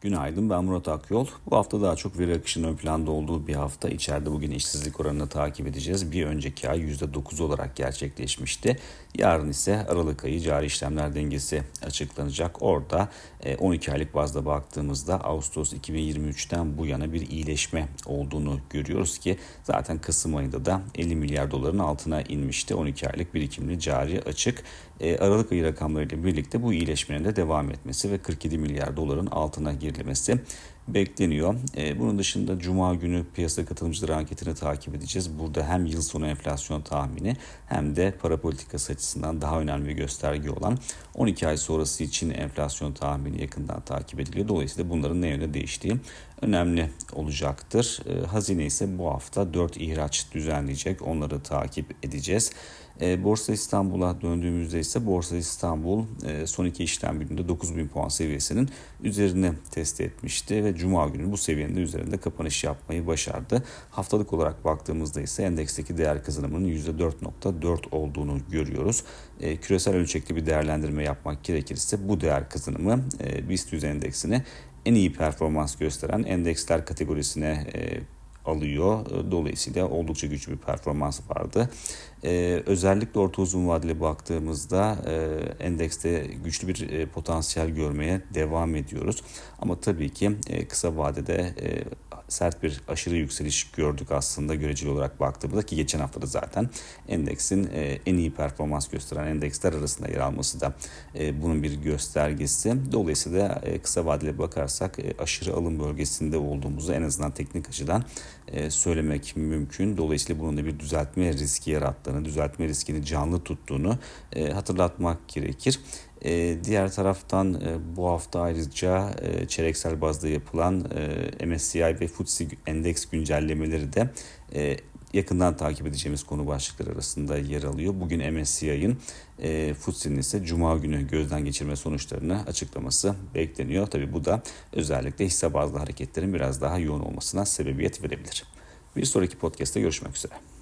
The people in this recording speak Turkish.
Günaydın ben Murat Akyol. Bu hafta daha çok veri akışının ön planda olduğu bir hafta. İçeride bugün işsizlik oranını takip edeceğiz. Bir önceki ay %9 olarak gerçekleşmişti. Yarın ise Aralık ayı cari işlemler dengesi açıklanacak. Orada 12 e, aylık bazda baktığımızda Ağustos 2023'ten bu yana bir iyileşme olduğunu görüyoruz ki zaten Kasım ayında da 50 milyar doların altına inmişti. 12 aylık birikimli cari açık. E, Aralık ayı rakamlarıyla birlikte bu iyileşmenin de devam etmesi ve 47 milyar doların altına belirlemesi. Bekleniyor. E, bunun dışında Cuma günü piyasa katılımcıları anketini takip edeceğiz. Burada hem yıl sonu enflasyon tahmini hem de para politikası açısından daha önemli bir gösterge olan 12 ay sonrası için enflasyon tahmini yakından takip ediliyor. Dolayısıyla bunların ne yönde değiştiği önemli olacaktır. E, hazine ise bu hafta 4 ihraç düzenleyecek. Onları takip edeceğiz. E, Borsa İstanbul'a döndüğümüzde ise Borsa İstanbul e, son iki işlem gününde 9000 puan seviyesinin üzerine test etmişti ve Cuma günü bu seviyenin de üzerinde kapanış yapmayı başardı. Haftalık olarak baktığımızda ise endeksteki değer kazanımının %4.4 olduğunu görüyoruz. E, küresel ölçekli bir değerlendirme yapmak gerekirse bu değer kazanımı e, BIST endeksini en iyi performans gösteren endeksler kategorisine e, alıyor. Dolayısıyla oldukça güçlü bir performans vardı. Ee, özellikle orta uzun vadeli baktığımızda e, endekste güçlü bir e, potansiyel görmeye devam ediyoruz. Ama tabii ki e, kısa vadede e, sert bir aşırı yükseliş gördük aslında göreceli olarak baktığımızda ki geçen haftada zaten endeksin e, en iyi performans gösteren endeksler arasında yer alması da e, bunun bir göstergesi. Dolayısıyla e, kısa vadeli bakarsak e, aşırı alım bölgesinde olduğumuzu en azından teknik açıdan e, söylemek mümkün. Dolayısıyla bunun da bir düzeltme riski yarattığını, düzeltme riskini canlı tuttuğunu e, hatırlatmak gerekir. E, diğer taraftan e, bu hafta ayrıca e, çeyreksel bazda yapılan e, MSCI ve FTSE endeks güncellemeleri de e, yakından takip edeceğimiz konu başlıkları arasında yer alıyor. Bugün MSCI'ın e, FTSE'nin ise Cuma günü gözden geçirme sonuçlarını açıklaması bekleniyor. Tabi bu da özellikle hisse bazlı hareketlerin biraz daha yoğun olmasına sebebiyet verebilir. Bir sonraki podcast'te görüşmek üzere.